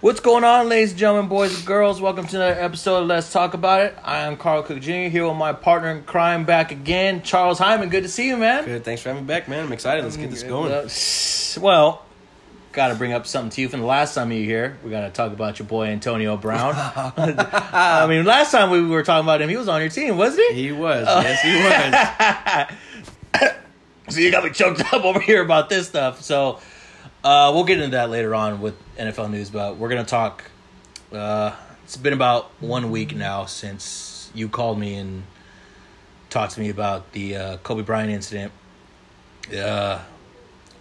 What's going on, ladies and gentlemen, boys and girls? Welcome to another episode of Let's Talk About It. I am Carl Cook Jr. here with my partner in crime back again, Charles Hyman. Good to see you, man. Good. Thanks for having me back, man. I'm excited. Let's get this going. Uh, Well, got to bring up something to you from the last time you were here. We're going to talk about your boy Antonio Brown. I mean, last time we were talking about him, he was on your team, wasn't he? He was. Yes, he was. So you got me choked up over here about this stuff. So uh, we'll get into that later on with NFL news, but we're gonna talk. Uh, it's been about one week now since you called me and talked to me about the uh, Kobe Bryant incident. Uh,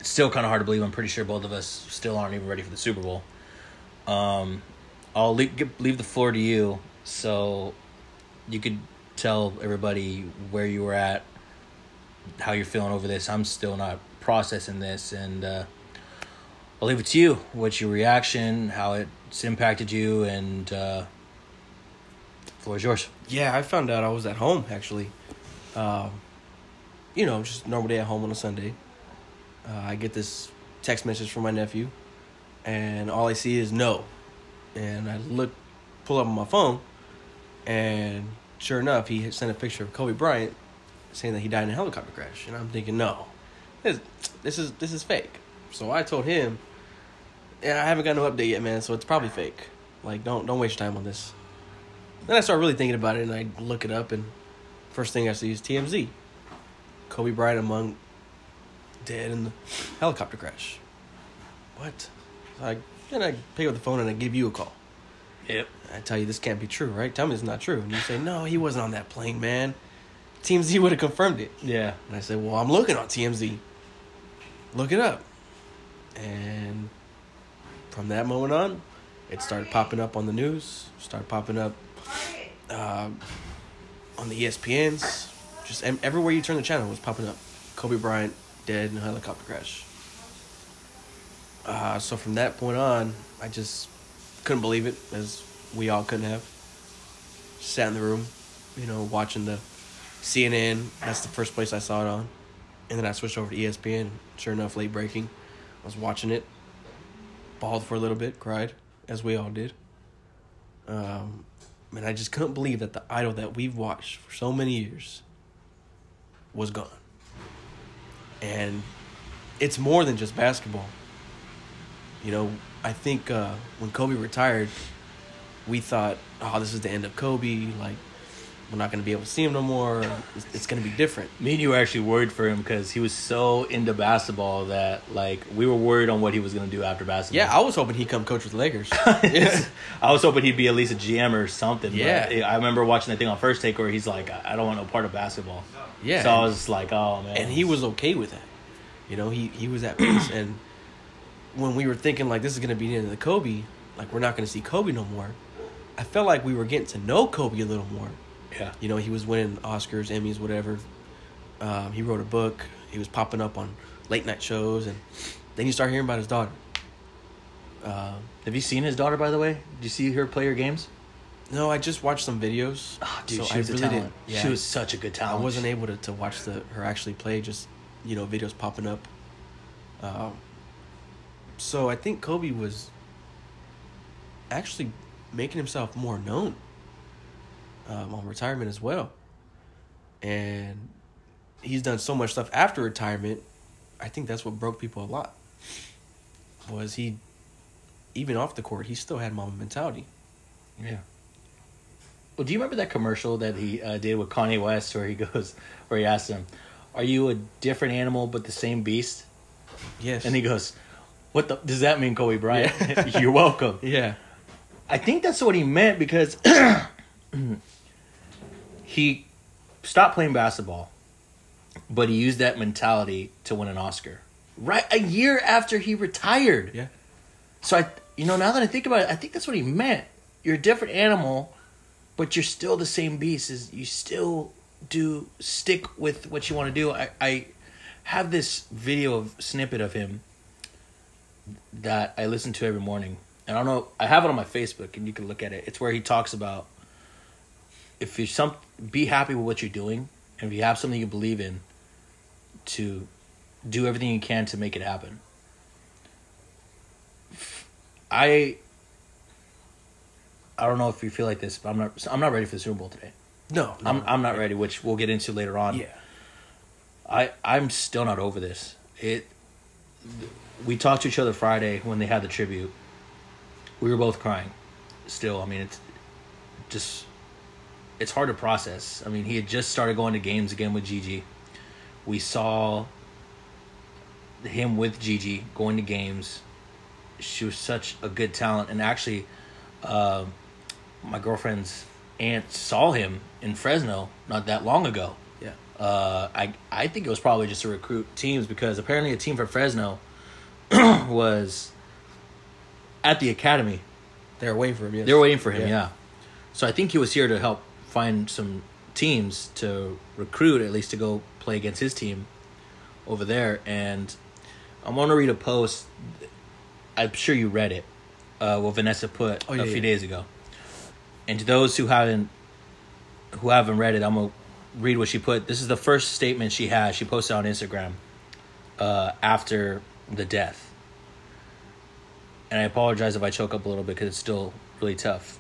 still kind of hard to believe. I'm pretty sure both of us still aren't even ready for the Super Bowl. Um, I'll leave, leave the floor to you so you could tell everybody where you were at how you're feeling over this. I'm still not processing this, and uh, I'll leave it to you. What's your reaction? How it's impacted you? And uh, floor is yours. yeah, I found out I was at home actually. Um, you know, just normal day at home on a Sunday. Uh, I get this text message from my nephew, and all I see is no. And I look, pull up on my phone, and sure enough, he sent a picture of Kobe Bryant, saying that he died in a helicopter crash. And I'm thinking, no, this, this is this is fake. So I told him, yeah, I haven't got no update yet, man. So it's probably fake. Like, don't don't waste your time on this. Then I start really thinking about it, and I look it up, and first thing I see is TMZ. Kobe Bryant among dead in the helicopter crash. What? So I then I pick up the phone and I give you a call. Yep. I tell you this can't be true, right? Tell me it's not true. And you say, No, he wasn't on that plane, man. TMZ would have confirmed it. Yeah. And I said, Well, I'm looking on TMZ. Look it up. And from that moment on, it started popping up on the news, started popping up uh, on the ESPNs. Just everywhere you turn the channel was popping up. Kobe Bryant dead in a helicopter crash. Uh, so from that point on, I just couldn't believe it, as we all couldn't have. Sat in the room, you know, watching the CNN. That's the first place I saw it on. And then I switched over to ESPN. Sure enough, late breaking. I was watching it. Bawled for a little bit, cried, as we all did. Um, and I just couldn't believe that the idol that we've watched for so many years was gone. And it's more than just basketball. You know, I think uh, when Kobe retired, we thought, oh, this is the end of Kobe. Like, we're not going to be able to see him no more. It's, it's going to be different. Me and you were actually worried for him because he was so into basketball that like we were worried on what he was gonna do after basketball. Yeah, I was hoping he'd come coach with the Lakers. I was hoping he'd be at least a GM or something. but Yeah. I remember watching that thing on First Take where he's like, "I don't want no part of basketball." Yeah. So I was like, "Oh man." and he was okay with that. You know, he he was at peace. and when we were thinking like this is gonna be the end of the Kobe, like we're not gonna see Kobe no more. I felt like we were getting to know Kobe a little more. Yeah. You know, he was winning Oscars, Emmys, whatever. Um, he wrote a book. He was popping up on late night shows, and then you start hearing about his daughter. Um, Have you seen his daughter, by the way? Did you see her play her games? no, I just watched some videos. Oh, dude, so she I was really a talent. yeah. She was such a good talent. I wasn't able to, to watch the her actually play, just you know videos popping up. Um, so I think Kobe was actually making himself more known um, on retirement as well, and he's done so much stuff after retirement. I think that's what broke people a lot. Was he even off the court? He still had Mamba mentality. Yeah. Well, do you remember that commercial that he uh, did with Kanye West, where he goes, where he asked him, "Are you a different animal but the same beast?" Yes, And he goes, "What the does that mean, Kobe Bryant? You're welcome." yeah, I think that's what he meant because he stopped playing basketball, but he used that mentality to win an Oscar. Right a year after he retired. yeah. So I, you know, now that I think about it, I think that's what he meant. You're a different animal, but you're still the same beast. Is you still do stick with what you want to do. I, I have this video of snippet of him that I listen to every morning. And I don't know. I have it on my Facebook, and you can look at it. It's where he talks about if you some be happy with what you're doing, and if you have something you believe in, to do everything you can to make it happen. I I don't know if you feel like this, but I'm not I'm not ready for the Super Bowl today. No, no. I'm I'm not ready, which we'll get into later on. yeah. I I'm still not over this. It. We talked to each other Friday when they had the tribute. We were both crying. Still, I mean, it's just it's hard to process. I mean, he had just started going to games again with Gigi. We saw him with Gigi going to games. She was such a good talent, and actually, uh, my girlfriend's aunt saw him in Fresno not that long ago. Yeah. Uh, I I think it was probably just to recruit teams because apparently a team for Fresno was at the academy. They were waiting for him. Yes. They were waiting for him, yeah. So I think he was here to help find some teams to recruit, at least to go play against his team over there. And I want to read a post. I'm sure you read it. Uh, what Vanessa put Oh, yeah, a few yeah. days ago. And to those who haven't who haven't read it, I'm gonna read what she put. This is the first statement she has. She posted on Instagram uh, after the death. And I apologize if I choke up a little bit because it's still really tough.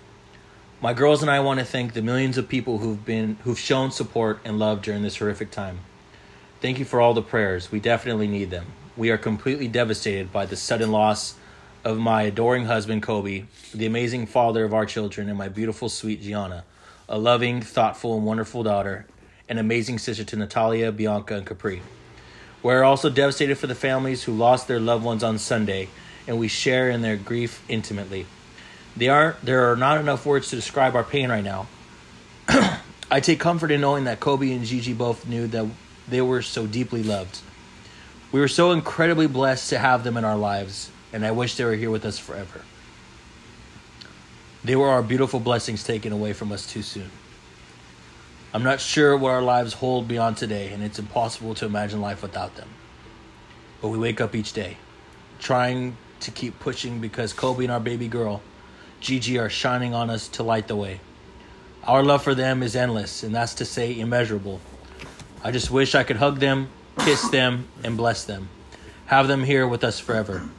My girls and I want to thank the millions of people who've been who've shown support and love during this horrific time. Thank you for all the prayers. We definitely need them. We are completely devastated by the sudden loss of my adoring husband Kobe, the amazing father of our children, and my beautiful sweet Gianna, a loving, thoughtful, and wonderful daughter, an amazing sister to Natalia, Bianca, and Capri. We're also devastated for the families who lost their loved ones on Sunday, and we share in their grief intimately. They are, there are not enough words to describe our pain right now. I take comfort in knowing that Kobe and Gigi both knew that they were so deeply loved. We were so incredibly blessed to have them in our lives, and I wish they were here with us forever. They were our beautiful blessings taken away from us too soon. I'm not sure what our lives hold beyond today, and it's impossible to imagine life without them. But we wake up each day, trying to keep pushing because Kobe and our baby girl, Gigi, are shining on us to light the way. Our love for them is endless, and that's to say immeasurable. I just wish I could hug them, kiss them, and bless them. Have them here with us forever.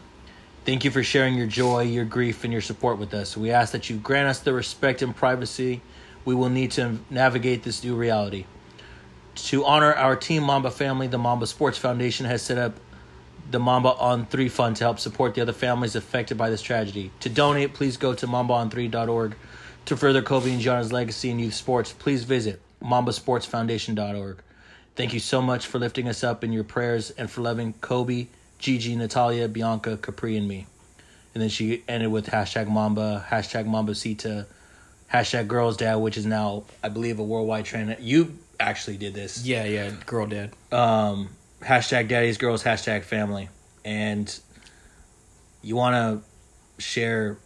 Thank you for sharing your joy, your grief, and your support with us. We ask that you grant us the respect and privacy we will need to navigate this new reality. To honor our Team Mamba family, the Mamba Sports Foundation has set up the Mamba on 3 Fund to help support the other families affected by this tragedy. To donate, please go to mambaon3.org. To further Kobe and Gianna's legacy in youth sports, please visit mambasportsfoundation.org. Thank you so much for lifting us up in your prayers and for loving Kobe, Gigi, Natalia, Bianca, Capri, and me. And then she ended with hashtag Mamba, hashtag Mambacita, hashtag Girls Dad, which is now, I believe, a worldwide trend. You actually did this Yeah, yeah. Girl, dad. um, hashtag daddy's girls hashtag family. And you want to share.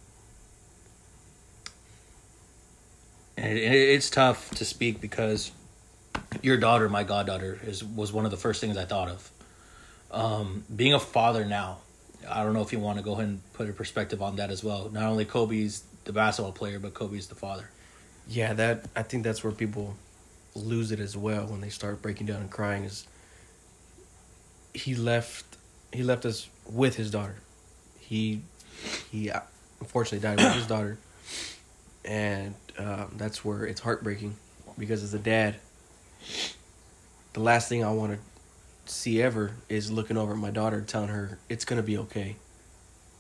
And it, it's tough to speak because your daughter my goddaughter is was one of the first things i thought of. Um, being a father now i don't know if you want to go ahead and put a perspective on that as well. Not only kobe's the basketball player but kobe's the father. Yeah, that I think that's where people lose it as well when they start breaking down and crying. Is he left? He left us with his daughter. He he uh, unfortunately died with his daughter, and um, that's where it's heartbreaking because as a dad, the last thing I want to see ever is looking over at my daughter telling her it's gonna be okay.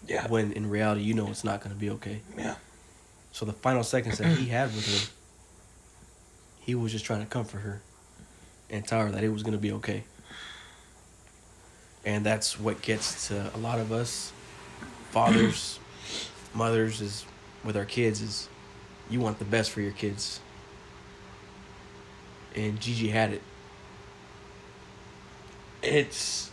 yeah When in reality, you know it's not gonna be okay. yeah So the final seconds that he had with her, he was just trying to comfort her and tell her that it was going to be okay. And that's what gets to a lot of us fathers, mothers is with our kids is you want the best for your kids. And Gigi had it. it's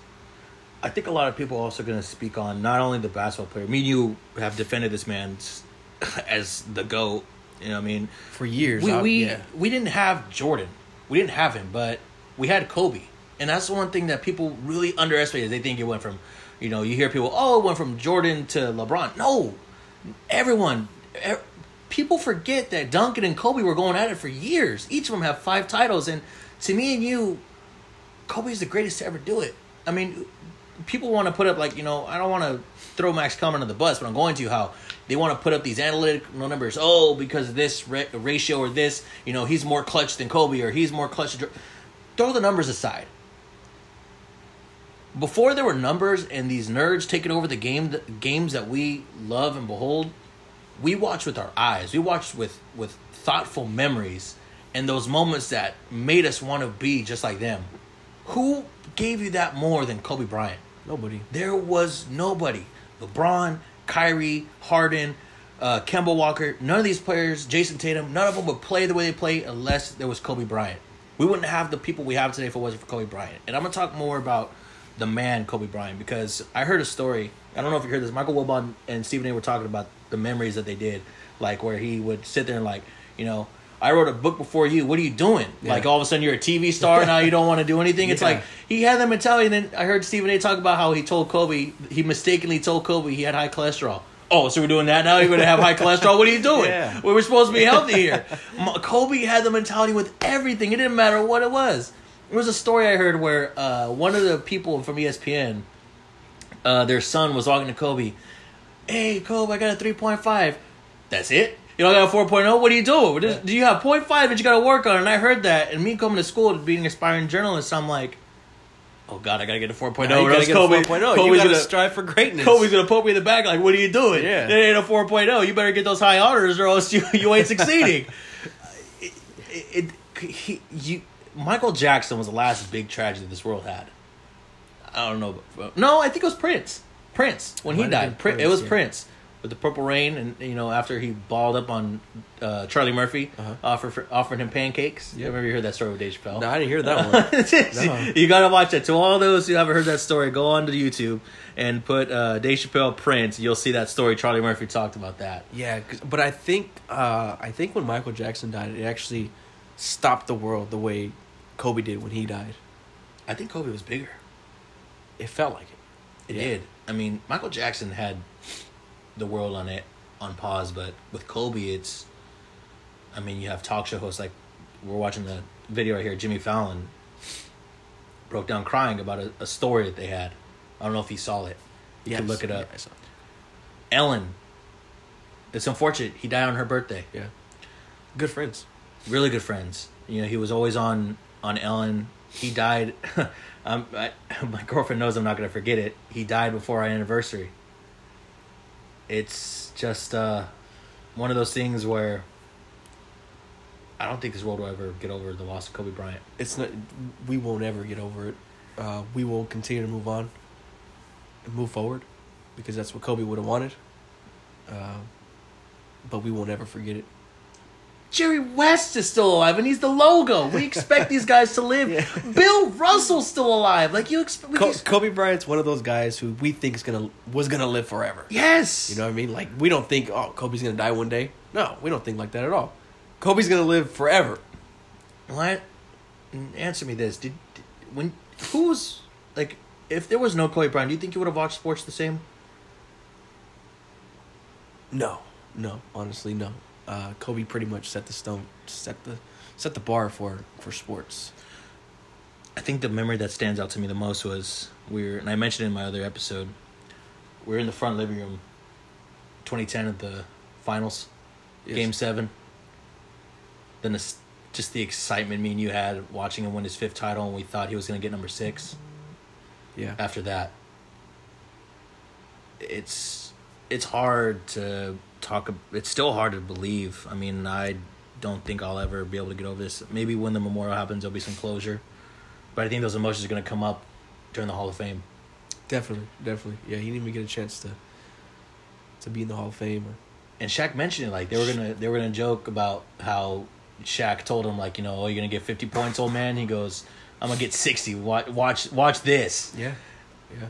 I think a lot of people are also going to speak on not only the basketball player. Me and you have defended this man as the goat. You know, what I mean, For years. we I- we yeah. we didn't have Jordan, we didn't have him, but we had Kobe, and that's the one thing that people really underestimate. Is They think it went from, you know, you hear people, oh, it went from Jordan to LeBron. No, everyone, e- people forget that Duncan and Kobe were going at it for years. Each of them have five titles, and to me and you, Kobe's the greatest to ever do it. I mean, people want to put up like you know, I don't want to throw Max Kellerman under the bus, but I'm going to how they want to put up these analytical numbers. Oh, because this ra- ratio or this, you know, he's more clutch than Kobe or he's more clutch. Throw the numbers aside. Before there were numbers and these nerds taking over the game, the games that we love and behold, we watched with our eyes. We watched with with thoughtful memories and those moments that made us want to be just like them. Who gave you that more than Kobe Bryant? Nobody. There was nobody. LeBron, Kyrie, Harden, uh, Kemba Walker, none of these players, Jayson Tatum, none of them would play the way they play unless there was Kobe Bryant. We wouldn't have the people we have today if it wasn't for Kobe Bryant. And I'm gonna talk more about the man Kobe Bryant because I heard a story. I don't know if you heard this. Michael Wilbon and Stephen A. were talking about the memories that they did, like where he would sit there and like, you know, I wrote a book before you. What are you doing? Yeah. Like all of a sudden you're a TV star now. You don't want to do anything. It's Yeah. like he had that mentality. And then I heard Stephen A. talk about how he told Kobe he mistakenly told Kobe he had high cholesterol. Oh, so we're doing that now? You're going to have high cholesterol? What are you doing? Yeah. We were supposed to be healthy here. Kobe had the mentality with everything. It didn't matter what it was. There was a story I heard where uh, one of the people from ESPN, uh, their son was talking to Kobe. Hey, Kobe, I got a 3.5. That's it? You know, I got a 4.0? What are you doing? What is- Do you have 0.5 that you got to work on? And I heard that. And me coming to school to being an aspiring journalist, I'm like, oh, God, I got to get a 4.0. Now you gotta get Kobe, a 4.0. Kobe's you gotta gonna- strive for greatness. Kobe's gonna poke me in the back like, "What are you doing? Yeah. it ain't a 4.0. You better get those high honors, or else you you ain't succeeding." it, it, it- he, you, Michael Jackson was the last big tragedy this world had. I don't know, but, no, I think it was Prince. Prince when he died. been Prin- it was yeah. Prince with the Purple Rain, and you know after he balled up on uh, Charlie Murphy, Uh-huh. offer offered him pancakes. Yep. Remember you heard that story with Dave Chappelle? No, I didn't hear that one. No. You gotta watch it. To all those who haven't heard that story, go on to YouTube and put uh, Dave Chappelle Prince. You'll see that story. Charlie Murphy talked about that. Yeah, 'cause- but I think uh, I think when Michael Jackson died, it actually stopped the world the way Kobe did when he died. I think Kobe was bigger. It felt like it. It Yeah. did. I mean, Michael Jackson had the world on it on pause, but with Kobe, it's. I mean, you have talk show hosts like we're watching the video right here. Jimmy Fallon broke down crying about a, a story that they had. I don't know if he saw it. You Yes. can look it up. Yeah, I saw it. Ellen. It's unfortunate he died on her birthday. Yeah. Good friends. really good friends. You know, he was always on on Ellen. He died. um, I, my girlfriend knows I'm not gonna forget it. He died before our anniversary. It's just uh, one of those things where I don't think this world will ever get over the loss of Kobe Bryant. It's not. We won't ever get over it. Uh, we will continue to move on, and move forward, because that's what Kobe would have wanted. Uh, but we won't ever forget it. Jerry West is still alive, and he's the logo. We expect these guys to live. Yeah. Bill Russell's still alive. Like you expect. Kobe Bryant's one of those guys who we think is gonna was gonna live forever. yes. You know what I mean? Like we don't think, oh, Kobe's gonna die one day. No, we don't think like that at all. Kobe's gonna live forever. What? Answer me this: Did, did when who's like if there was no Kobe Bryant, do you think you would have watched sports the same? No, no, honestly, no. Uh, Kobe pretty much set the stone, set the set the bar for for sports. I think the memory that stands out to me the most was we were, and I mentioned it in my other episode. We were in the front living room, 2010 at the finals, Yes. game seven. Then the, just the excitement me and you had watching him win his fifth title, and we thought he was going to get number six. Yeah, after that it's it's hard to talk it's still hard to believe i mean i don't think i'll ever be able to get over this maybe when the memorial happens there'll be some closure but i think those emotions are going to come up during the hall of fame definitely, definitely. Yeah, he didn't even get a chance to to be in the Hall of Fame. Or, and Shaq mentioned it like they were gonna they were gonna joke about how Shaq told him like you know oh you're gonna get 50 points old man he goes i'm gonna get 60 watch watch watch this yeah, yeah.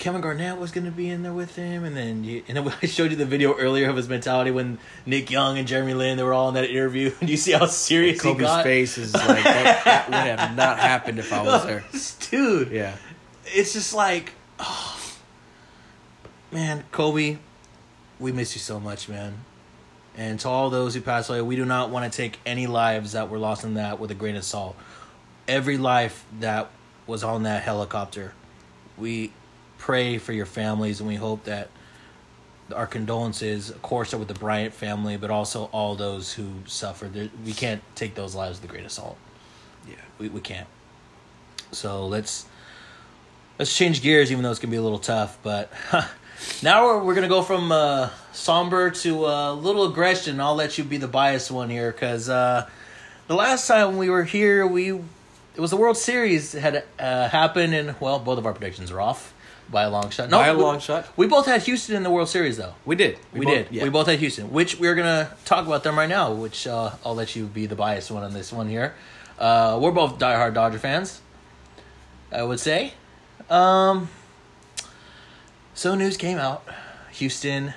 Kevin Garnett was going to be in there with him, and then you, and I showed you the video earlier of his mentality when Nick Young and Jeremy Lin they were all in that interview. And you see how serious he Kobe's got. face is like that, that would have not happened if I was there. dude. Yeah, It's just like, oh, man, Kobe, we miss you so much, man. And to all those who passed away, we do not want to take any lives that were lost in that with a grain of salt. Every life that was on that helicopter, we pray for your families and we hope that our condolences, of course, are with the Bryant family, but also all those who suffered. We can't take those lives with a grain of salt. Yeah. We, we can't. So let's let's change gears, even though it's gonna be a little tough. But now we're we're gonna go from uh, somber to a little aggression. I'll let you be the biased one here, because uh, the last time we were here, we it was the World Series had uh, happened, and well, both of our predictions are off by a long shot. No, By a we- long shot. We both had Houston in the World Series, though. We did. We, both- did. Yeah. We both had Houston, which we're gonna talk about them right now. Which uh, I'll let you be the biased one on this one here. Uh, we're both diehard Dodger fans. I would say. Um, so news came out, Houston,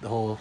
the whole.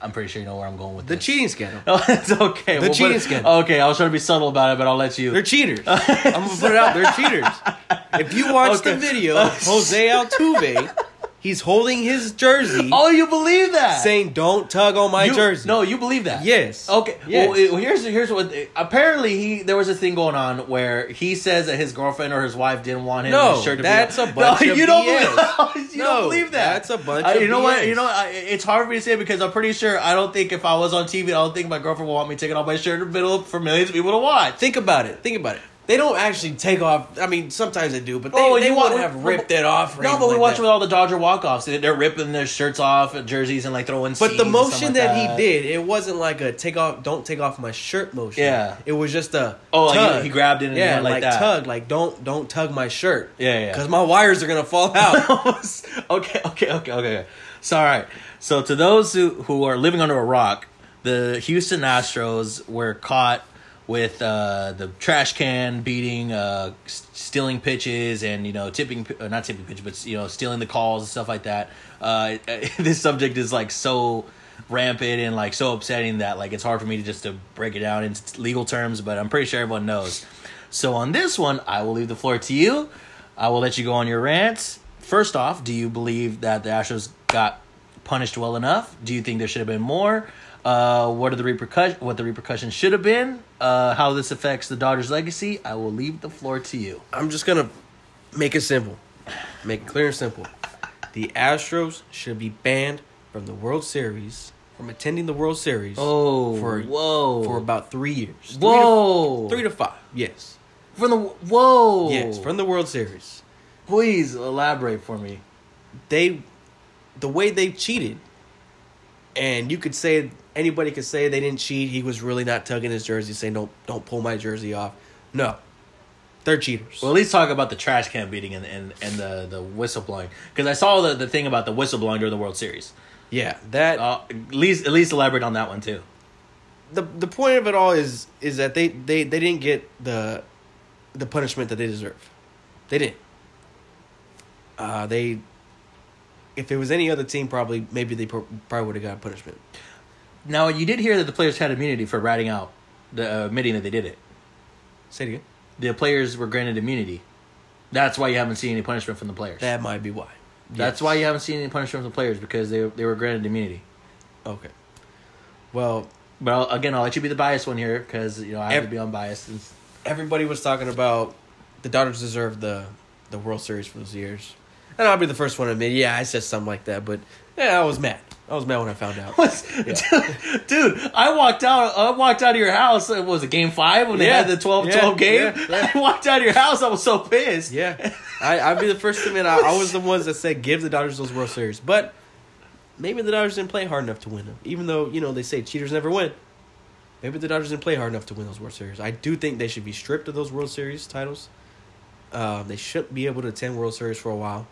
I'm pretty sure you know where I'm going with the this. cheating scandal. Oh, it's okay. The We'll cheating it- scandal. Okay, I was trying to be subtle about it, but I'll let you. They're cheaters. I'm gonna put it out. They're cheaters. If you watch Okay. the video, of Jose Altuve, he's holding his jersey, oh, you believe that? saying "Don't tug on my You- jersey." No, you believe that? Yes. Okay. Yes. Well, here's here's what. Apparently, he there was a thing going on where he says that his girlfriend or his wife didn't want him. No, his shirt to that's be a bunch no, of you don't BS. Believe, you No, don't believe that. that's a bunch uh, of You know what? You know I, it's hard for me to say because I'm pretty sure I don't think if I was on TV, I don't think my girlfriend would want me taking off my shirt in the middle for millions of people to watch. Think about it. Think about it. They don't actually take off. I mean, sometimes they do, but they, Oh, they you won't have ripped it off. No, but we like watch that. with all the Dodger walk-offs. They- They're ripping their shirts off, and jerseys, and like throwing. But the motion like that, he did, it wasn't like a take off, don't take off my shirt motion. Yeah. it was just a Oh, like, tug. he grabbed it and yeah, went like that. tug, like don't don't tug my shirt. Yeah, yeah. because my wires are gonna fall out. okay, okay, okay, okay. So all right. So to those who who are living under a rock, the Houston Astros were caught with uh, the trash can beating, uh, stealing pitches, and you know tipping, uh, not tipping pitches, but you know stealing the calls and stuff like that. Uh, this subject is like so rampant and like so upsetting that like it's hard for me to just to break it down in legal terms, but I'm pretty sure everyone knows. So on this one, I will leave the floor to you. I will let you go on your rants. First off, do you believe that the Astros got punished well enough? Do you think there should have been more? Uh, what are the repercussions? What the repercussions should have been? Uh, how this affects the Dodgers' legacy? I will leave the floor to you. I'm just gonna make it simple, make it clear and simple. The Astros should be banned from the World Series, from attending the World Series. Oh, for whoa, for about three years. Three to- whoa, three to five. Yes, from the whoa, yes, from the World Series. Please elaborate for me. they the way they cheated and you could say anybody could say they didn't cheat. He was really not tugging his jersey saying don't don't pull my jersey off. No. They're cheaters. Well, at least talk about the trash can beating and and, and the the whistle blowing because I saw the, the thing about the whistle blowing during the World Series. yeah that Uh, at least at least elaborate on that one too. the the point of it all is is that they they they didn't get the the punishment that they deserve. They didn't. Uh they if it was any other team probably maybe they pro- probably would have got punishment Now you did hear that the players had immunity for ratting out, the uh, admitting that they did it. say it again The players were granted immunity. That's why you haven't seen any punishment from the players. that might be why That's Yes. why you haven't seen any punishment from the players because they they were granted immunity. okay well But I'll, again, I'll let you be the biased one here because you know I have Ev- to be unbiased. And, everybody was talking about the Dodgers deserve the the World Series for those years, and I'll be the first one to admit, yeah, I said something like that, but yeah, I was mad. I was mad when I found out. Was, dude, I walked out. I walked out of your house. It was a game five when they Yeah, had the 12-12 game. yeah, yeah. I walked out of your house. I was so pissed. Yeah, I, I'd be the first to admit I, I was the ones that said give the Dodgers those World Series, but maybe the Dodgers didn't play hard enough to win them. Even though you know they say cheaters never win, maybe the Dodgers didn't play hard enough to win those World Series. I do think they should be stripped of those World Series titles. Um, they shouldn't be able to attend World Series for a while.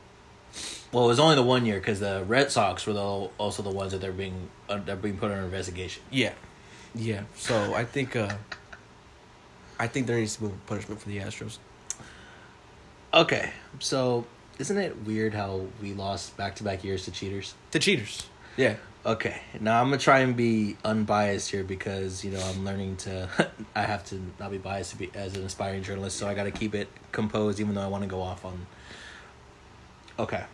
Well, it was only the one year because the Red Sox were the, also the ones that they're being uh, they're being put under investigation. Yeah, yeah. So I think uh, I think there needs to be punishment for the Astros. Okay, so isn't it weird how we lost back to back years to cheaters? To cheaters. Yeah. Okay, now I'm gonna try and be unbiased here because you know I'm learning to. I have to not be biased to be as an aspiring journalist, so I got to keep it composed, even though I want to go off on. Okay.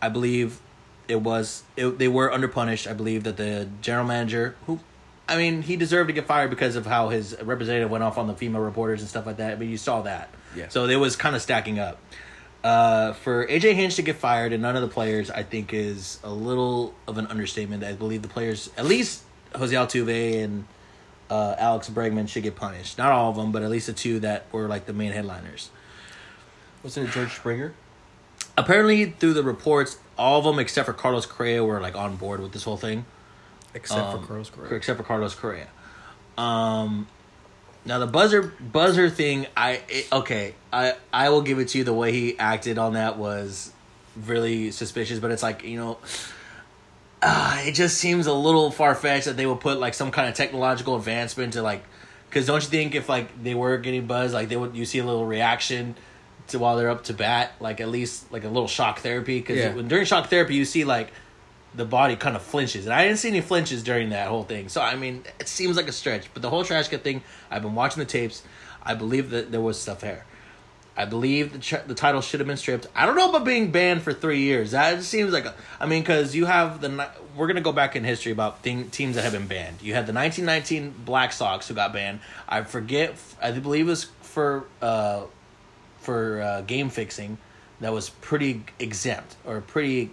I believe it was it, they were underpunished. I believe that the general manager, who, I mean, he deserved to get fired because of how his representative went off on the female reporters and stuff like that. But you saw that, Yeah. So it was kind of stacking up. Uh, for AJ Hinch to get fired and none of the players, I think is a little of an understatement. I believe the players, at least Jose Altuve and uh, Alex Bregman, should get punished. Not all of them, but at least the two that were like the main headliners. Wasn't it George Springer? Apparently, through the reports, all of them except for Carlos Correa were like on board with this whole thing. Except Um, for Carlos Correa. except for Carlos Correa. Um, now the buzzer buzzer thing, I it, okay, I I will give it to you. The way he acted on that was really suspicious, but it's like you know. Uh, it just seems a little far fetched that they would put like some kind of technological advancement to like, because don't you think if like they were getting buzzed, like they would you see a little reaction to while they're up to bat, like at least like a little shock therapy, because Yeah. during shock therapy you see like the body kind of flinches. And I didn't see any flinches during that whole thing. So I mean, it seems like a stretch. But the whole trash can thing, I've been watching the tapes. I believe that there was stuff there. I believe the ch- the title should have been stripped. I don't know about being banned for three years. That seems like a, I mean, because you have the we're gonna go back in history about thing, teams that have been banned. You had the 1919 Black Sox who got banned. I forget. I believe it was for uh, for uh, game fixing that was pretty exempt or pretty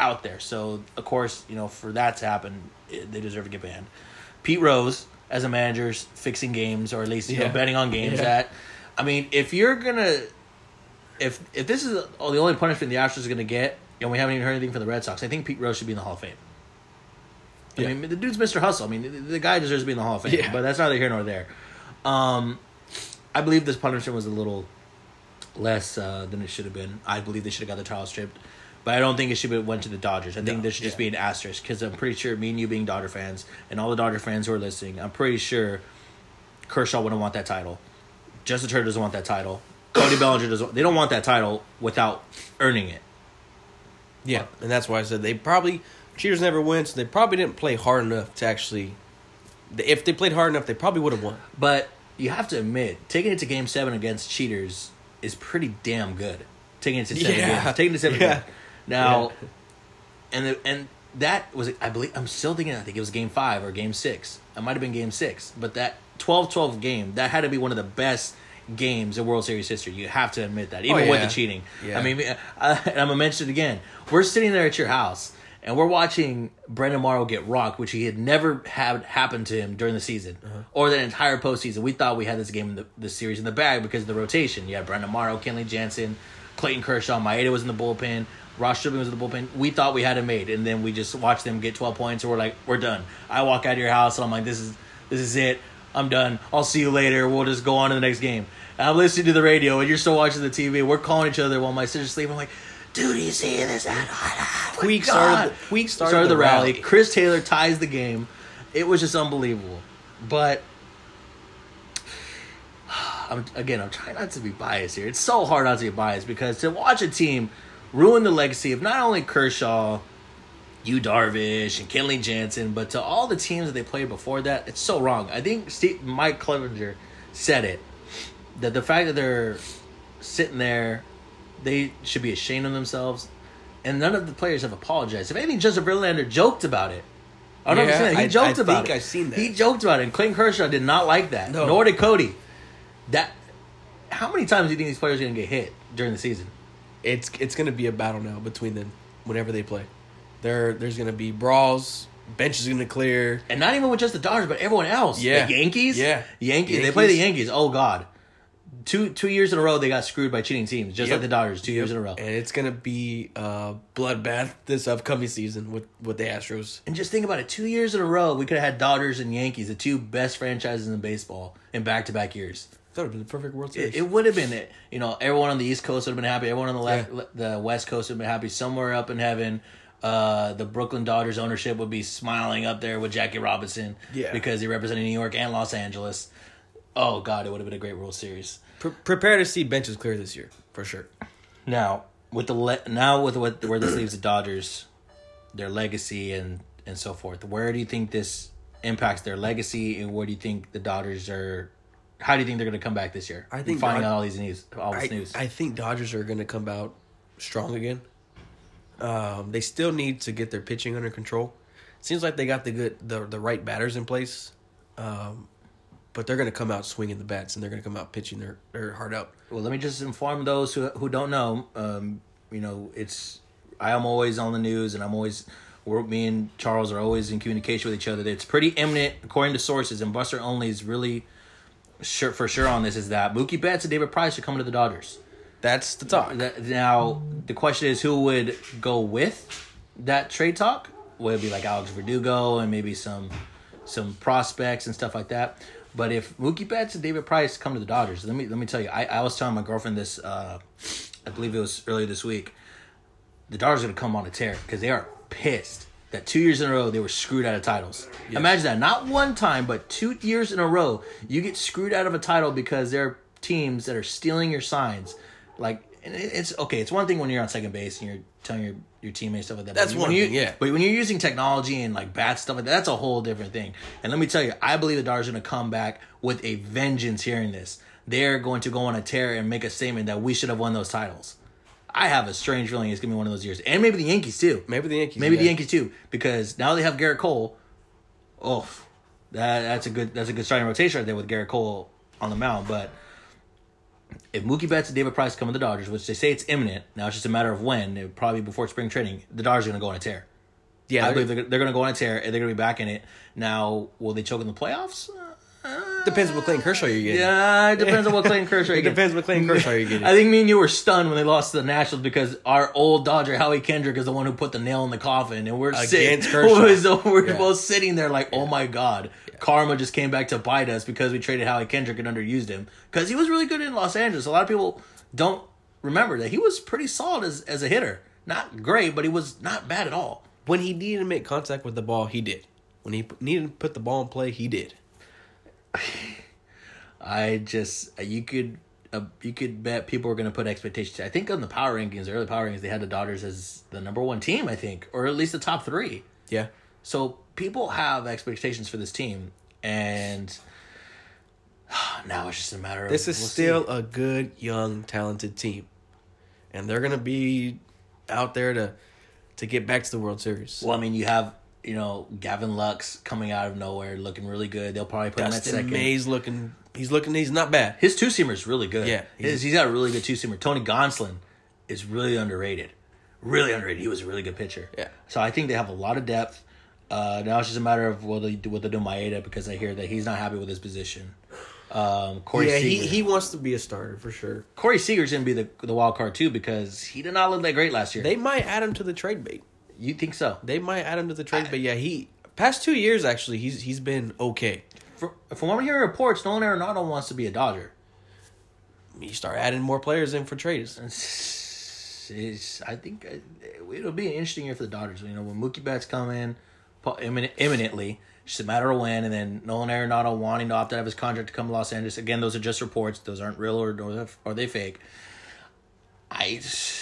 out there. So of course, you know, for that to happen, it, they deserve to get banned. Pete Rose as a manager fixing games or at least you know betting on games. Yeah. That I mean, if you're gonna if if this is oh, the only punishment the Astros are gonna get, and we haven't even heard anything from the Red Sox, I think Pete Rose should be in the Hall of Fame. I Yeah. mean, the dude's Mr. Hustle. I mean, the, the guy deserves to be in the Hall of Fame. Yeah. But that's neither here nor there. Um, I believe this punishment was a little less uh, than it should have been. I believe they should have got the title stripped, but I don't think it should have went to the Dodgers. I think No, there should just be an asterisk because I'm pretty sure me and you being Dodger fans and all the Dodger fans who are listening, I'm pretty sure Kershaw wouldn't want that title. Justin Turner doesn't want that title. Cody Bellinger doesn't. They don't want that title without earning it. Yeah, and that's why I said they probably cheaters never win, so they probably didn't play hard enough to actually. If they played hard enough, they probably would have won. But you have to admit, taking it to Game Seven against cheaters is pretty damn good. Taking it to seven Yeah. games, taking it to seven Yeah. games. Now, and the, and that was I believe I'm still thinking I think it was Game Five or Game Six. It might have been Game Six, but that 12-12 game that had to be one of the best games in World Series history. You have to admit that, even oh, with Oh, yeah. the cheating. Yeah. I mean, I, and I'm gonna mention it again. We're sitting there at your house. And we're watching Brandon Morrow get rocked, which he had never had happened to him during the season Uh-huh. or the entire postseason. We thought we had this game in the, the series in the bag because of the rotation. You had Brandon Morrow, Kenley Jansen, Clayton Kershaw, Maeda was in the bullpen, Ross Stripling was in the bullpen. We thought we had it made, and then we just watched them get twelve points, and we're like, we're done. I walk out of your house, and I'm like, this is this is it. I'm done. I'll see you later. We'll just go on to the next game. And I'm listening to the radio, and you're still watching the TV. We're calling each other while my sister's sleeping. I'm like, dude, you see this? Puig started the- Puig started the, the rally. rally. Chris Taylor ties the game. It was just unbelievable. But I'm again, I'm trying not to be biased here. It's so hard not to be biased because to watch a team ruin the legacy of not only Kershaw, you Darvish, and Kenley Jansen, but to all the teams that they played before that, it's so wrong. I think Steve, Mike Clevinger said it that the fact that they're sitting there, they should be ashamed of themselves, and none of the players have apologized. If anything, Justin Verlander joked about it. I don't Yeah, understand. He I- joked I about think it. I've seen that. He joked about it, and Clayton Kershaw did not like that. No. Nor did Cody. That. How many times do you think these players are going to get hit during the season? It's it's gonna be a battle now between them whenever they play. There there's gonna be brawls. Bench is gonna clear. And not even with just the Dodgers, but everyone else. Yeah. The Yankees. Yeah. Yankees. They play the Yankees. Yankees. Oh God. Two two years in a row they got screwed by cheating teams, just like the Dodgers. Two years in a row. and it's gonna be a bloodbath this upcoming season with with the Astros. And just think about it. Two years in a row, we could have had Dodgers and Yankees, the two best franchises in baseball, in back to back years. That would have been the perfect World Series. It, it would have been it. You know, everyone on the East Coast would have been happy. Everyone on the left, the West Coast would have been happy. Somewhere up in heaven, uh, the Brooklyn Dodgers ownership would be smiling up there with Jackie Robinson. Yeah. Because he represented New York and Los Angeles. Oh God, it would have been a great World Series. Pre- prepare to see benches clear this year for sure. Now with the le- now with what where this leaves the Dodgers, their legacy and and so forth. Where do you think this impacts their legacy, and where do you think the Dodgers are? How do you think they're going to come back this year? I think finding Dod- out all these news, all this I, news. I think Dodgers are gonna come out strong again. Um, they still need to get their pitching under control. Seems like they got the good the the right batters in place, um, but they're going to come out swinging the bats and they're going to come out pitching their their heart out. Well, let me just inform those who who don't know. Um, you know, it's I am always on the news, and I'm always we're, me and Charles are always in communication with each other. It's pretty imminent, according to sources, and Buster Olney is really sure for sure on this. Is that Mookie Betts and David Price are coming to the Dodgers? That's the talk. Now the question is who would go with that trade talk? Would it be like Alex Verdugo and maybe some some prospects and stuff like that? But if Mookie Betts and David Price come to the Dodgers, let me let me tell you, I, I was telling my girlfriend this, uh, I believe it was earlier this week. The Dodgers are going to come on a tear because they are pissed that two years in a row they were screwed out of titles. Imagine that, not one time, but two years in a row you get screwed out of a title because there are teams that are stealing your signs. Like and it's okay. It's one thing when you're on second base and you're telling your your teammates stuff like that. That's But one you, thing, yeah. But when you're using technology and like bad stuff like that, that's a whole different thing. And let me tell you, I believe the Dodgers are going to come back with a vengeance. Hearing this, they're going to go on a tear and make a statement that we should have won those titles. I have a strange feeling it's going to be one of those years, and maybe the Yankees too. Maybe the Yankees. Maybe the. Yankees too, because now they have Gerrit Cole. Oh, that that's a good that's a good starting rotation right there with Gerrit Cole on the mound. But if Mookie Betts and David Price come to the Dodgers, which they say it's imminent, now it's just a matter of when. It probably before spring training, the Dodgers are going to go on a tear. Yeah, I they're- believe they're, they're going to go on a tear and they're going to be back in it. Now, will they choke in the playoffs? Uh, depends what Clayton Kershaw you're getting. Yeah, it depends on what Clayton Kershaw. you It get. depends what Clayton Kershaw you're getting. I think me and you were stunned when they lost to the Nationals because our old Dodger Howie Kendrick is the one who put the nail in the coffin, and we're sitting. Against Kershaw. So we're Yeah. both sitting there like, oh my god, karma just came back to bite us because we traded Howie Kendrick and underused him because he was really good in Los Angeles. A lot of people don't remember that he was pretty solid as as a hitter. Not great, but he was not bad at all. When he needed to make contact with the ball, he did. When he p- needed to put the ball in play, he did. I just you could uh, you could bet people are going to put expectations. I think on the power rankings, the early power rankings, they had the Dodgers as the number one team. I think, or at least the top three. Yeah. So people have expectations for this team, and now it's just a matter of This is we'll still see. a good, young, talented team, and they're gonna be out there to to get back to the World Series. Well, I mean, you have you know Gavin Lux coming out of nowhere, looking really good. They'll probably put him at Dustin second. May's looking. He's looking. He's not bad. His two seamer is really good. Yeah, he's, he's got a really good two seamer. Tony Gonsolin is really underrated. Really underrated. He was a really good pitcher. Yeah. So I think they have a lot of depth. Uh, now it's just a matter of what they do what they do Maeda because I hear that he's not happy with his position. Um, Corey yeah, Seager. he, he wants to be a starter for sure. Corey Seager's gonna be the the wild card too because he did not look that great last year. They might add him to the trade bait. you think so? They might add him to the trade bait. Yeah, he past two years actually he's he's been okay. For, from what I'm hearing reports, Nolan Arenado wants to be a Dodger. You start adding more players in for trades. It's, it's- I think uh, it'll be an interesting year for the Dodgers. You know, when Mookie Betts come in imminent, imminently, it's just a matter of when, and then Nolan Arenado wanting to opt out of his contract to come to Los Angeles. Again, those are just reports; those aren't real or or, are they fake. I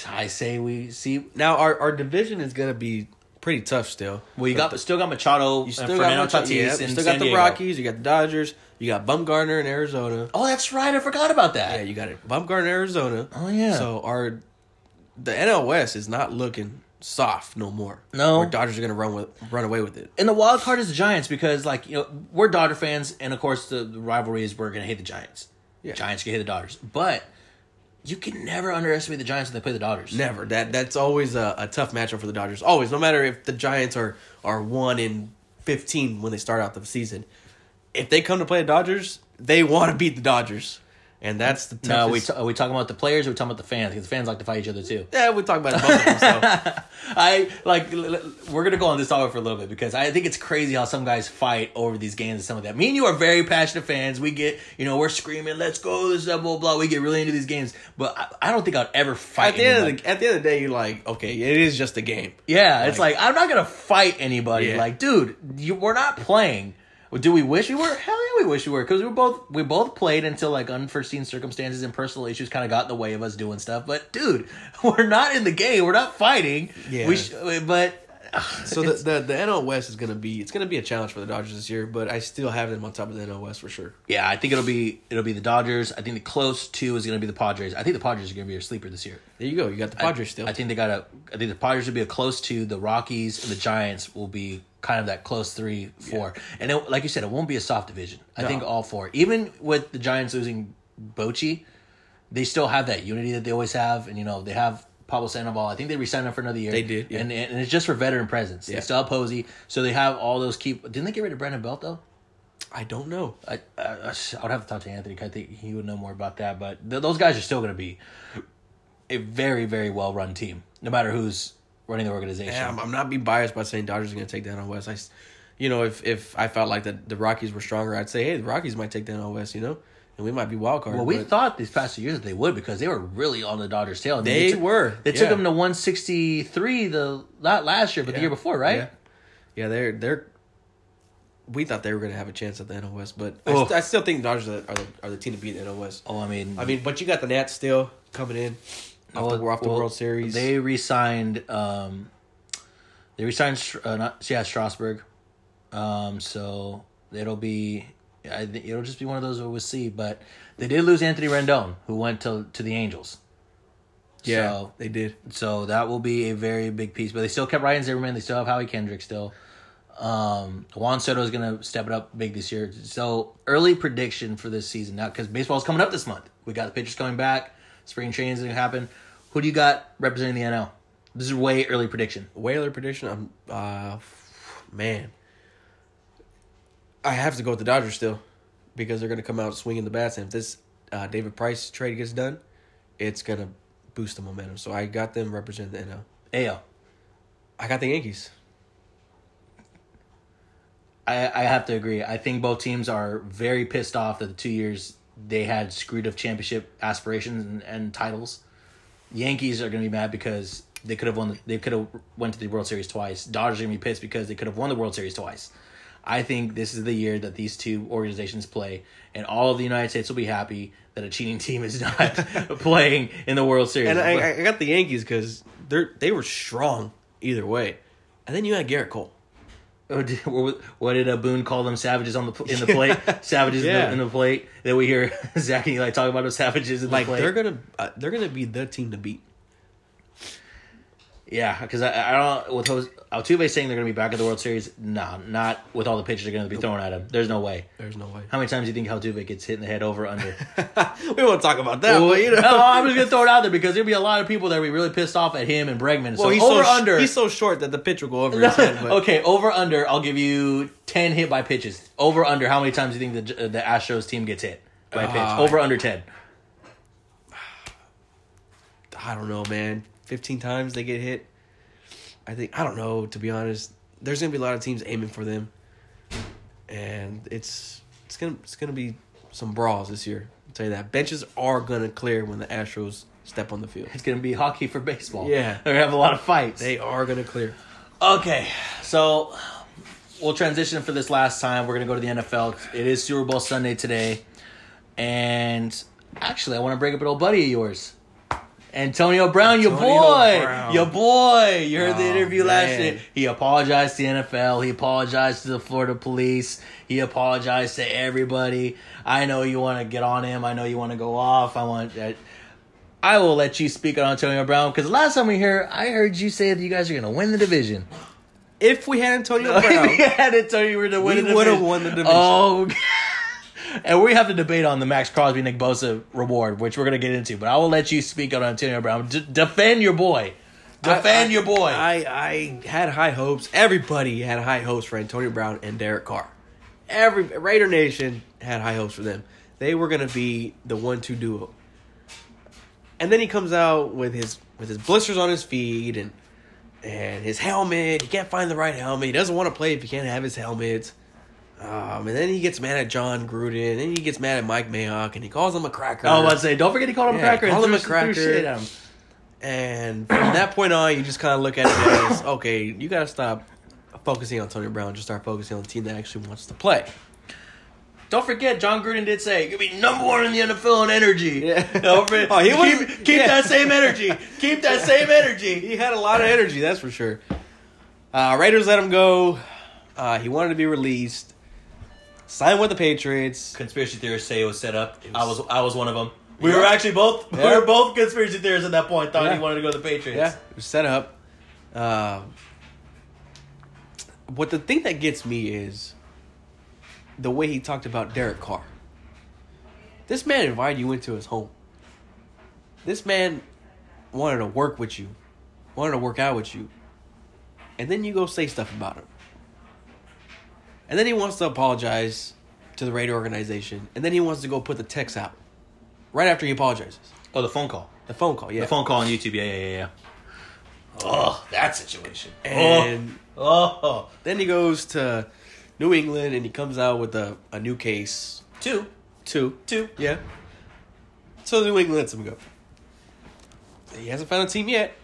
I say we see. Now our our division is gonna be pretty tough still. Well, you got still got Machado, You still Fernando got Machado, Tatis, yeah, and you still San got the Diego. Rockies. You got the Dodgers. You got Bumgarner in Arizona. Oh, that's right. I forgot about that. Yeah, you got it. Bumgarner in Arizona. Oh, yeah. So our the NL West is not looking soft no more. No. Our Dodgers are gonna run with run away with it. And the wild card is the Giants because, like, you know, we're Dodger fans, and of course, the, the rivalry is we're going to hate the Giants. Yeah. Giants can hate the Dodgers. But you can never underestimate the Giants when they play the Dodgers. Never. That that's always a, a tough matchup for the Dodgers. Always, no matter if the Giants are are one in fifteen when they start out the season. If they come to play the Dodgers, they want to beat the Dodgers, and that's the toughest. No, we t- are we talking about the players or are we talking about the fans? Because the fans like to fight each other too. yeah, we talk about it both of them. So. I like. l- l- We're gonna go on this topic for a little bit because I think it's crazy how some guys fight over these games and some of that. Me and you are very passionate fans. We get, you know, we're screaming, "Let's go!" This blah blah blah. We get really into these games, but I, I don't think I'd ever fight. At the end of the at the end of the day, you're like, okay, it is just a game. Yeah, it's like I'm not gonna fight anybody. Yeah. Like, dude, you, we're not playing. Do we wish we were? Hell yeah, we wish we were because we were both we both played until like unforeseen circumstances and personal issues kind of got in the way of us doing stuff. But dude, we're not in the game. We're not fighting. Yeah. We sh- but So the, the the NL West is gonna be it's gonna be a challenge for the Dodgers this year, but I still have them on top of the NL West for sure. Yeah, I think it'll be it'll be the Dodgers. I think the close two is going to be the Padres. I think the Padres are going to be a sleeper this year. There you go. You got the Padres I, still. I think they got a. I think the Padres will be a close two. The Rockies and the Giants will be kind of that close three, four. And it, like you said, it won't be a soft division. I No. think all four, even with the Giants losing Bochy, they still have that unity that they always have, and you know they have. Pablo Sandoval, I think they re-signed him for another year. They did, yeah. and, and it's just for veteran presence. They Yeah. still have Posey, so they have all those keep. Didn't they get rid of Brandon Belt though? I don't know. I, I I would have to talk to Anthony. 'cause I think he would know more about that. But th- those guys are still going to be a very very well run team, no matter who's running the organization. Yeah, I'm, I'm not being biased by saying Dodgers are gonna take that on West. I, you know, if if I felt like that the Rockies were stronger, I'd say, hey, the Rockies might take that on West. You know, and we might be wild card. well, we thought these past two years that they would because they were really on the Dodgers' tail. I mean, They took- were, They took them to 163 the not last year, but the year before, right? Yeah, yeah, they're they're. We thought they were going to have a chance at the NL West, but I, Oh. st- I still think the Dodgers are, are, the, are the team to beat the NL West. Oh, I mean, I mean, but you got the Nats still coming in off the, well, off the well, World Series. They re-signed. Um, they re-signed. Uh, not yeah, Strasburg. Um, so it'll be. I it'll just be one of those we'll see. But they did lose Anthony Rendon, who went to to the Angels. yeah, So, they did. so that will be a very big piece. But they still kept Ryan Zimmerman. They still have Howie Kendrick still. Um, Juan Soto is going to step it up big this year. So early prediction for this season now because baseball's coming up this month. We got the pitchers coming back. Spring training's going to happen. Who do you got representing the NL? This is way early prediction. Whaler prediction. I'm uh, man. I have to go with the Dodgers still, because they're going to come out swinging the bats, and if this uh, David Price trade gets done, it's going to boost the momentum. So I got them representing the NL. AL. I got the Yankees. I, I have to agree. I think both teams are very pissed off that the two years they had screwed of championship aspirations and, and titles. Yankees are going to be mad because they could have won. They could have went to the World Series twice. Dodgers are going to be pissed because they could have won the World Series twice. I think this is the year that these two organizations play, and all of the United States will be happy that a cheating team is not playing in the World Series. And I, I got the Yankees because they're they were strong either way. And then you had Gerrit Cole. Or did- What what did uh, Boone call them? Savages on the in the plate. Savages in, the, in the plate. Then we hear Zach and Eli talk about those savages in Like the plate. they're gonna uh, they're gonna be the team to beat. Yeah, because I, I don't with Jose, Altuve saying they're going to be back at the World Series. No, not with all the pitches they're going to be throwing at him. There's no way. There's no way. How many times do you think Altuve gets hit in the head over under? we won't talk about that, but you know. no, I'm just gonna throw it out there because there'll be a lot of people that will be really pissed off at him and Bregman. Well, so he's over so under. He's so short that the pitch will go over his head. But okay, over under. I'll give you ten hit by pitches. Over under. How many times do you think the the Astros team gets hit by a pitch? Uh, over under ten. I don't know, man. Fifteen times they get hit. I think I don't know. To be honest, there's gonna be a lot of teams aiming for them, and it's it's gonna it's gonna be some brawls this year. I'll tell you that benches are gonna clear when the Astros step on the field. It's gonna be hockey for baseball. Yeah. they're gonna have a lot of fights. They are gonna clear. Okay, so we'll transition for this last time. We're gonna go to the NFL. It is Super Bowl Sunday today, and actually, I want to bring up an old buddy of yours, Antonio Brown, your boy, Brown. your boy. You heard the Oh, interview last man. year. He apologized to the NFL. He apologized to the Florida police. He apologized to everybody. I know you want to get on him. I know you want to go off. I want that. I will let you speak on Antonio Brown because last time we here, I heard you say that you guys are going to win the division. If we had Antonio if Brown, we had it, so you to win We would've won the division. Oh, and we have to debate on the Maxx Crosby, Nick Bosa reward, which we're going to get into. But I will let you speak on Antonio Brown. D- defend your boy. Defend I- your boy. I, I had high hopes. Everybody had high hopes for Antonio Brown and Derek Carr. Every Raider Nation had high hopes for them. They were gonna be the one-two duo. And then he comes out with his with his blisters on his feet and and his helmet. He can't find the right helmet. He doesn't want to play if he can't have his helmet. Um, and then he gets mad at Jon Gruden. And then he gets mad at Mike Mayock, and he calls him a cracker. Oh, I was about say, don't forget he called him a cracker. and called him a cracker. shit at him. And from that point on, you just kind of look at it as okay, you got to stop focusing on Tony Brown. Just start focusing on the team that actually wants to play. Don't forget, Jon Gruden did say you'll be number one in the NFL in energy. Yeah. Don't forget, Oh, he keep, was- keep yeah. that same energy. Keep that same energy. He had a lot of energy, that's for sure. Uh, Raiders let him go. Uh, he wanted to be released. Signed with the Patriots. Conspiracy theorists say it was set up. It I was- was I was one of them. We Yeah. were actually both we were both conspiracy theorists at that point. Thought Yeah. he wanted to go to the Patriots. Yeah, it was set up. Um, but the thing that gets me is the way he talked about Derek Carr. This man invited you into his home. This man wanted to work with you, wanted to work out with you, and then you go say stuff about him. And then he wants to apologize to the Raider organization, and then he wants to go put the text out right after he apologizes. Oh, the phone call. The phone call, yeah. The phone call on YouTube. Yeah, yeah, yeah. yeah. Oh, that situation. And oh, oh. Then he goes to New England and he comes out with a, a new case. two, Two. two. Yeah. So New England lets him go. He hasn't found a team yet.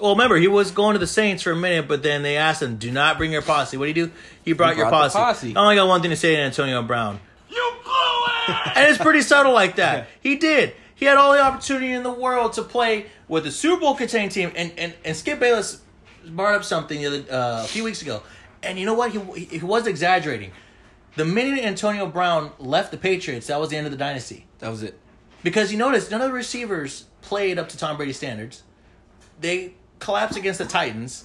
Well, remember he was going to the Saints for a minute, but then they asked him, "Do not bring your posse." What do you do? He brought, He your brought the posse. posse. I only got one thing to say to Antonio Brown. You blew it, and it's pretty subtle like that. He did. He had all the opportunity in the world to play with the Super Bowl contending team, and and, and Skip Bayless brought up something the other, uh, a few weeks ago, and you know what? He he was exaggerating. The minute Antonio Brown left the Patriots, that was the end of the dynasty. That was it. Because you notice none of the receivers played up to Tom Brady standards. They collapsed against the Titans.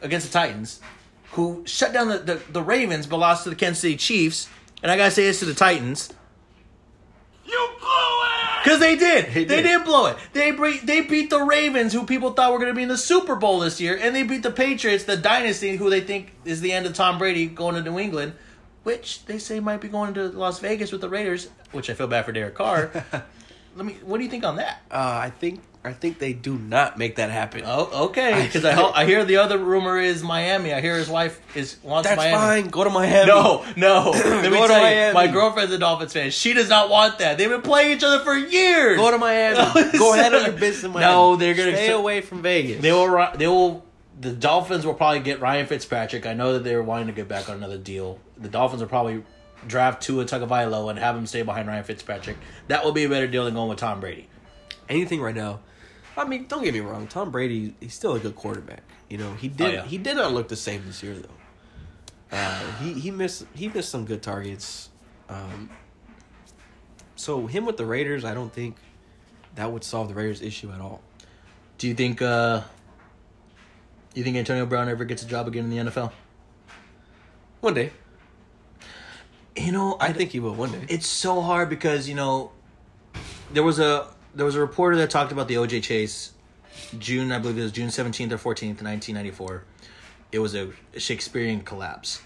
against the Titans, who shut down the, the, the Ravens but lost to the Kansas City Chiefs. And I gotta say this to the Titans. You blew it! Because they did. They, did. did. blow it. They bre- they beat the Ravens, who people thought were gonna be in the Super Bowl this year, and they beat the Patriots, the dynasty, who they think is the end of Tom Brady going to New England, which they say might be going to Las Vegas with the Raiders, which I feel bad for Derek Carr. Let me. What do you think on that? Uh, I think I think they do not make that happen. Oh, okay. Because I, ho- I hear the other rumor is Miami. I hear his wife is wants That's Miami. fine. Go to Miami. No, no. Let me Go to you, Miami. my girlfriend's a Dolphins fan. She does not want that. They've been playing each other for years. Go to Miami. Go ahead on your business in Miami. No, they're gonna stay away from Vegas. They will. They will. The Dolphins will probably get Ryan Fitzpatrick. I know that they're wanting to get back on another deal. The Dolphins will probably draft Tua Tagovailoa and have him stay behind Ryan Fitzpatrick. That will be a better deal than going with Tom Brady. Anything right now. I mean, don't get me wrong. Tom Brady, he's still a good quarterback. You know, he did. Oh, yeah. He did not look the same this year though. Uh, he he missed he missed some good targets. Um, so him with the Raiders, I don't think that would solve the Raiders' issue at all. Do you think? uh You think Antonio Brown ever gets a job again in the NFL? One day, You know, I think he will. One day. it's so hard because you know there was a there was a reporter that talked about the OJ Chase June I believe it was June 17th or 14th 1994 it was a Shakespearean collapse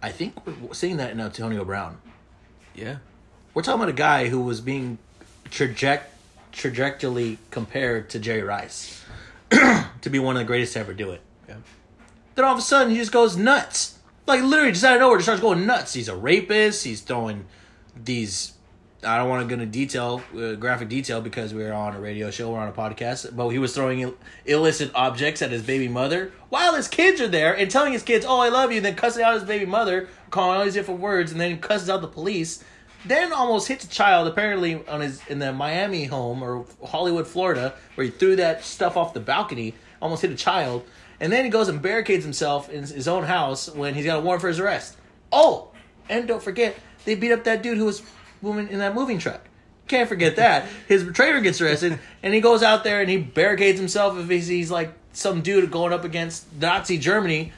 I think we're seeing that in Antonio Brown Yeah. we're talking about a guy who was being traject trajectorily compared to Jerry Rice to be one of the greatest to ever do it Yeah. then all of a sudden he just goes nuts. Like literally just out of nowhere, just starts going nuts. He's a rapist. He's throwing these. I don't want to go into detail, uh, graphic detail, because we're on a radio show, we're on a podcast. But he was throwing Ill- illicit objects at his baby mother while his kids are there and telling his kids, "Oh, I love you." Then cussing out his baby mother, calling all these different words, and then cusses out the police. Then almost hits a child apparently on his in the Miami home or Hollywood, Florida, where he threw that stuff off the balcony. Almost hit a child. And then he goes and barricades himself in his own house when he's got a warrant for his arrest. Oh, and don't forget, they beat up that dude who was moving in that moving truck. Can't forget that. His betrayer gets arrested, and he goes out there and he barricades himself if he's, he's like some dude going up against Nazi Germany,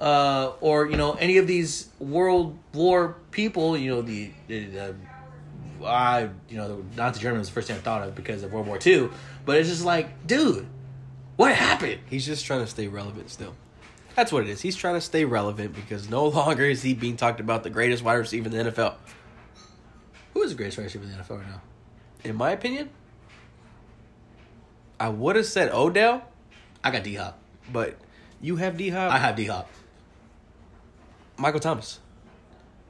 uh, or you know any of these World War people. You know the, the, the I you know Nazi Germany was the first thing I thought of because of World War II. But it's just like, dude, what happened? He's just trying to stay relevant still. That's what it is. He's trying to stay relevant because no longer is he being talked about the greatest wide receiver in the NFL. Who is the greatest wide receiver in the NFL right now? In my opinion, I would have said Odell, I got D Hop. but you have D Hop. I have D Hop. Michael Thomas.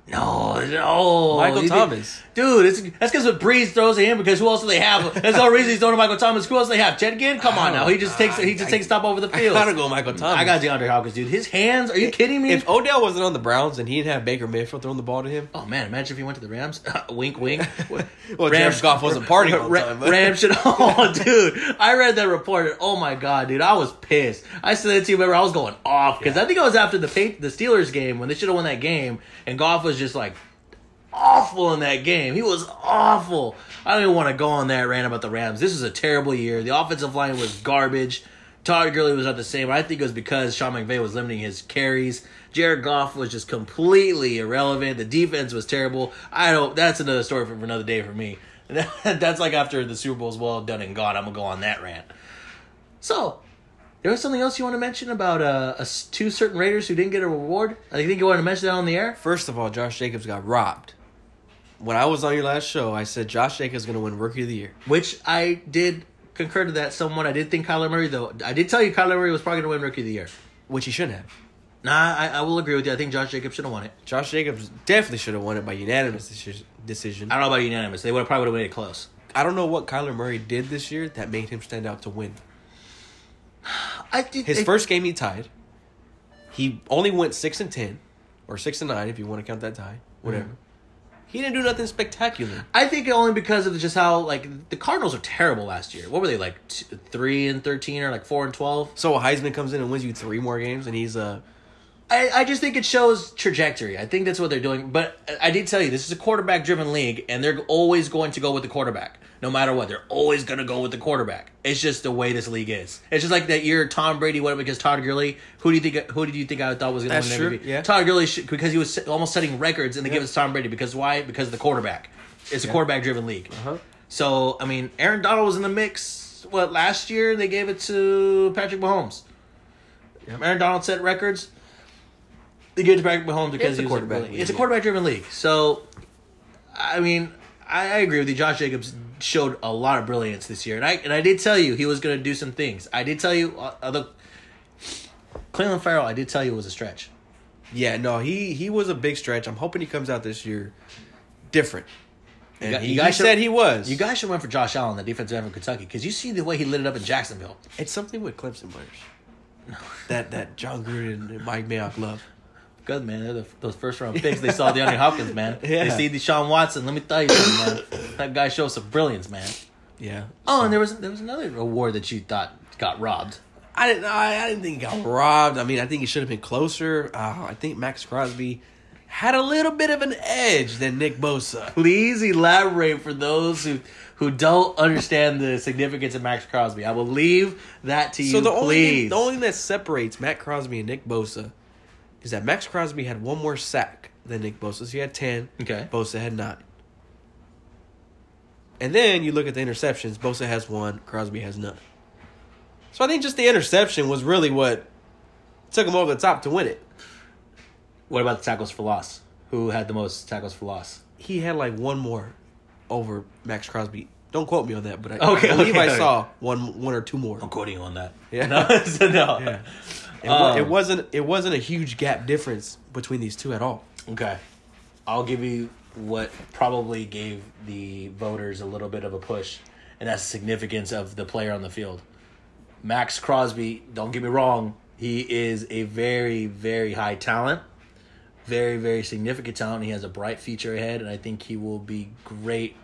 No, no. Michael Thomas. Dude, it's, that's because what Brees throws at him. Because who else do they have? That's the only reason he's throwing to Michael Thomas. Who else do they have? Chetkin? Come on now. He just takes he just I- takes a stop over the field. I gotta go Michael Thomas. I got DeAndre Hopkins, dude. His hands. Are you kidding me? If Odell wasn't on the Browns and he didn't have Baker Mayfield throwing the ball to him, oh man, imagine if he went to the Rams. wink, wink. well, Jared Goff wasn't partying all the Ra- time. but- Rams should. Oh, dude, I read that report. And, oh my god, dude, I was pissed. I said that to you. Remember, I was going off because I think it was after the the Steelers game when they should have won that game, and Goff was just like awful in that game. He was awful. I don't even want to go on that rant about the Rams. This is a terrible year. The offensive line was garbage. Todd Gurley was not the same. I think it was because Sean McVay was limiting his carries. Jared Goff was just completely irrelevant. The defense was terrible. I don't. That's another story for another day for me. that's like after the Super Bowl is well done and gone. I'm gonna go on that rant. So, there was something else you want to mention about uh, two certain Raiders who didn't get a reward. I think you want to mention that on the air. First of all, Josh Jacobs got robbed. When I was on your last show, I said Josh Jacobs is going to win Rookie of the Year. which I did concur to that somewhat. I did think Kyler Murray, though. I did tell you Kyler Murray was probably going to win Rookie of the Year. which he shouldn't have. Nah, I, I will agree with you. I think Josh Jacobs should have won it. Josh Jacobs definitely should have won it by unanimous decision. I don't know about unanimous. They would have probably would have made it close. I don't know what Kyler Murray did this year that made him stand out to win. I did, His it- first game he tied. He only went six and ten, or six and nine if you want to count that tie. Whatever. He didn't do nothing spectacular. I think only because of just how like the Cardinals are terrible last year. What were they like t- three and thirteen or like four and twelve? So Heisman comes in and wins you three more games, and he's uh I, I just think it shows trajectory. I think that's what they're doing. But I did tell you this is a quarterback driven league, and they're always going to go with the quarterback, no matter what. They're always going to go with the quarterback. It's just the way this league is. It's just like that year Tom Brady went because Todd Gurley. Who do you think? Who did you think I thought was going to win true, MVP? yeah. Todd Gurley because he was almost setting records, and they give it to Tom Brady because why? Because of the quarterback. It's a quarterback driven league. Uh-huh. So I mean, Aaron Donald was in the mix. What last year they gave it to Patrick Mahomes. Aaron Donald set records. They gave it to Patrick Mahomes because It's a he was quarterback really- league, It's a quarterback driven league. So, I mean, I, I agree with you. Josh Jacobs showed a lot of brilliance this year, and I and I did tell you he was going to do some things. I did tell you uh, other. Cleveland Ferrell, I did tell you it was a stretch. yeah no he he was a big stretch. I'm hoping he comes out this year different. And got- you he guys should- said he was. You guys should run for Josh Allen, the defensive end from Kentucky, because you see the way he lit it up in Jacksonville. It's something with Clemson players. that that Jon Gruden and Mike Mayock love. Good man, the, those first round picks. They saw DeAndre Hopkins, man. Yeah. They see Deshaun Watson. Let me tell you something, man. That guy shows some brilliance, man. Yeah. Oh, and there was there was another award that you thought got robbed. I didn't. I, I didn't think he got robbed. I mean, I think he should have been closer. Uh, I think Maxx Crosby had a little bit of an edge than Nick Bosa. Please elaborate for those who who don't understand the significance of Maxx Crosby. I will leave that to you. So the only please. thing, the only thing that separates Matt Crosby and Nick Bosa is that Maxx Crosby had one more sack than Nick Bosa. So he had ten. Okay. Bosa had nine. And then you look at the interceptions. Bosa has one. Crosby has none. So I think just the interception was really what took him over the top to win it. what about the tackles for loss? Who had the most tackles for loss? he had like one more over Maxx Crosby. Don't quote me on that, but I, Okay, I believe okay, I okay. saw one one or two more. I'm quoting you on that. Yeah. No, so no. Yeah. It, Um, it wasn't it wasn't a huge gap difference between these two at all. Okay. I'll give you what probably gave the voters a little bit of a push, and that's the significance of the player on the field. Maxx Crosby, don't get me wrong, he is a very, very high talent, very, very significant talent. He has a bright future ahead, and I think he will be great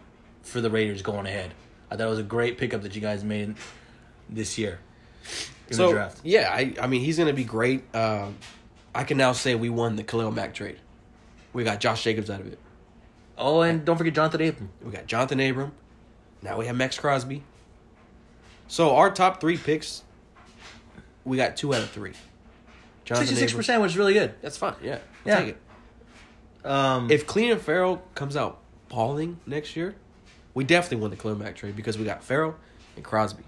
for the Raiders going ahead. I thought it was a great pickup that you guys made this year in so the draft. yeah, I I mean he's gonna be great. Um, I can now say we won the Khalil Mack trade. We got Josh Jacobs out of it. Oh, and don't forget Johnathan Abram. We got Johnathan Abram. Now we have Maxx Crosby. So our top three picks, we got two out of three. Sixty-six percent, which is really good. That's fine. Yeah, I'll Yeah. take it. Um, If Cleveland Ferrell comes out balling next year, we definitely won the Khalil Mack trade because we got Ferrell and Crosby.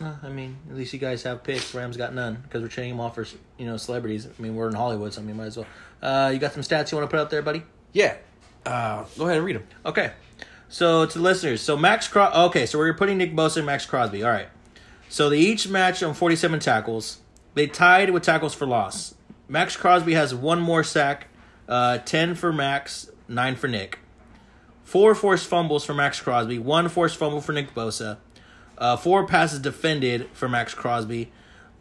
Uh, I mean, at least you guys have picks. Rams got none because we're trading them off for you know celebrities. I mean, we're in Hollywood, so I mean, might as well. Uh, you got some stats you want to put out there, buddy? Yeah. Uh, go ahead and read them. Okay. So to the listeners, so Max Cros. Okay, so we're putting Nick Bosa and Maxx Crosby. All right. So they each match on forty-seven tackles. They tied with tackles for loss. Maxx Crosby has one more sack Uh, 10 for Max, 9 for Nick. Four forced fumbles for Maxx Crosby, one forced fumble for Nick Bosa, uh, four passes defended for Maxx Crosby,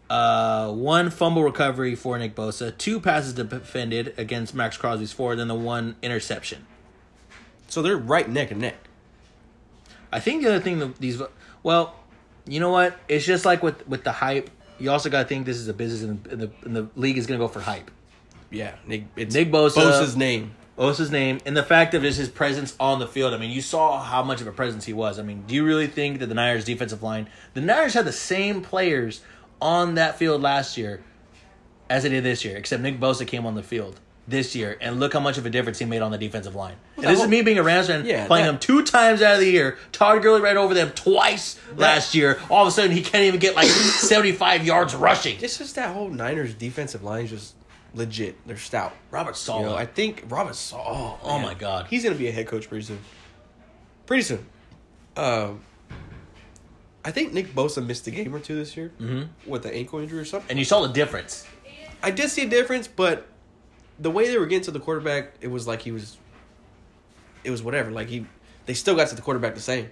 uh, one fumble recovery for Nick Bosa, two passes defended against Maxx Crosby's four, then the one interception. So they're right neck and neck. I think the other thing that these well, you know what? It's just like with with the hype. You also got to think this is a business, and the, and the, league is going to go for hype. Yeah, Nick. It's Nick Bosa- Bosa's name. Osa's name and the fact of just his presence on the field. I mean, you saw how much of a presence he was. I mean, do you really think that the Niners defensive line, the Niners had the same players on that field last year as they did this year, except Nick Bosa came on the field this year, and look how much of a difference he made on the defensive line. And that this is me being a Rams fan, Yeah, playing that- them two times out of the year. Todd Gurley right over them twice last year. All of a sudden, he can't even get like seventy-five yards rushing. It's just that whole Niners defensive line is just legit. They're stout. Robert You Saleh. know, I think Robert Saw. Oh, Oh my God. he's gonna be a head coach pretty soon. Pretty soon. Um, I think Nick Bosa missed a game or two this year with the ankle injury or something. and you saw the difference. I did see a difference, but the way they were getting to the quarterback, it was like he was. It was whatever. Like he, they still got to the quarterback the same.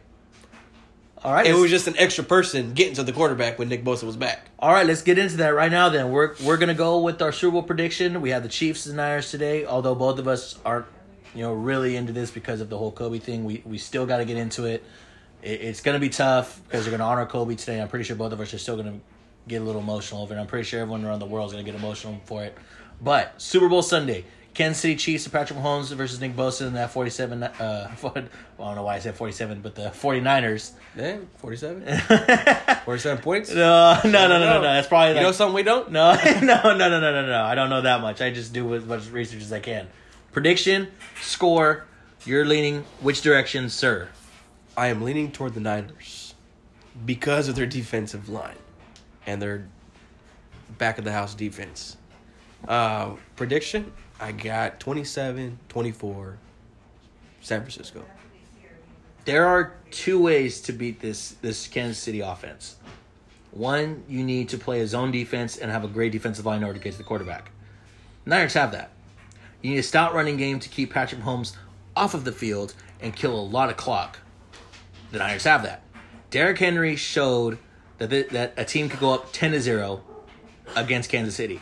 All right, It was just an extra person getting to the quarterback when Nick Bosa was back. All right, let's get into that right now. Then we're we're gonna go with our Super Bowl prediction. We have the Chiefs and Niners today. Although both of us aren't, you know, really into this because of the whole Kobe thing. We we still got to get into it. it. It's gonna be tough because they're gonna honor Kobe today. I'm pretty sure both of us are still gonna get a little emotional over it. I'm pretty sure everyone around the world is gonna get emotional for it. But Super Bowl Sunday, Kansas City Chiefs and Patrick Mahomes versus Nick Bosa in that 47. Uh, well, I don't know why I said 47, but the 49ers. Yeah, 47? 47 points? No, no, no, no, no, no. That's probably You like, know something we don't? No, no, no, no, no, no, no. I don't know that much. I just do as much research as I can. Prediction, score. You're leaning which direction, sir? I am leaning toward the Niners because of their defensive line and their back of the house defense. Uh, prediction I got 27 24 San Francisco. There are two ways to beat this this Kansas City offense. One, you need to play a zone defense and have a great defensive line in order to get to the quarterback. Niners have that. You need a stout running game to keep Patrick Mahomes off of the field and kill a lot of clock. The Niners have that. Derrick Henry showed that th- that a team could go up 10 to 0 against Kansas City.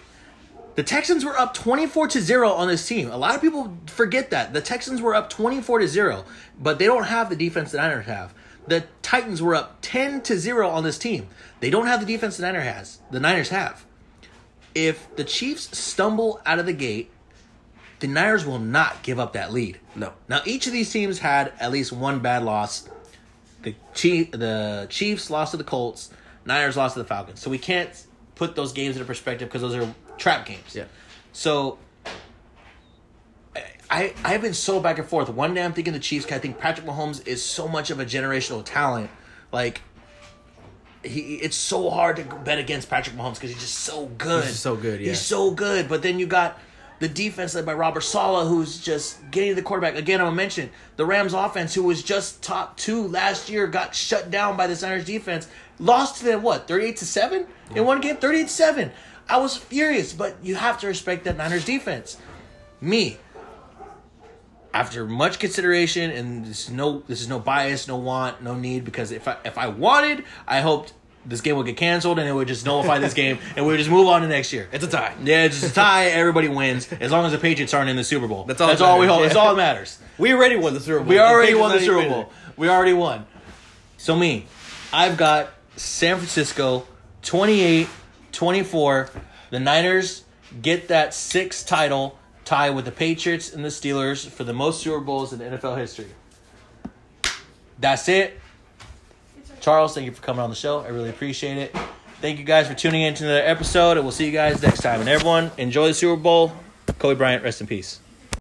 The Texans were up 24 to 0 on this team. A lot of people forget that. The Texans were up 24 to 0, but they don't have the defense the Niners have. The Titans were up 10 to 0 on this team. They don't have the defense the Niners has. The Niners have. If the Chiefs stumble out of the gate, the Niners will not give up that lead. No. Now each of these teams had at least one bad loss. The Chief, the Chiefs lost to the Colts. Niners lost to the Falcons. So we can't put those games into perspective because those are trap games. Yeah. So I I've been so back and forth. One day I'm thinking the Chiefs. I think Patrick Mahomes is so much of a generational talent. Like he, it's so hard to bet against Patrick Mahomes because he's just so good. He's so good, yeah. He's so good. But then you got the defense led by Robert Saleh, who's just getting the quarterback. Again, I'm gonna mention the Rams offense, who was just top two last year, got shut down by the Niners defense. Lost to them what, 38 to 7? In one game, 38 to 7. I was furious, but you have to respect that Niners defense. Me, after much consideration, and this is no this is no bias, no want, no need, because if I if I wanted, I hoped this game would get canceled and it would just nullify this game and we would just move on to next year. It's a tie. Yeah, it's just a tie. Everybody wins as long as the Patriots aren't in the Super Bowl. That's all That's that all we hope. That's all that matters. We already won the Super Bowl. We already won the Super Bowl. We already won. So me, I've got San Francisco 28 24. The Niners get that sixth title tie with the Patriots and the Steelers for the most Super Bowls in NFL history. That's it. Charles, thank you for coming on the show. I really appreciate it. Thank you guys for tuning in to another episode, and we'll see you guys next time. And everyone, enjoy the Super Bowl. Kobe Bryant, rest in peace.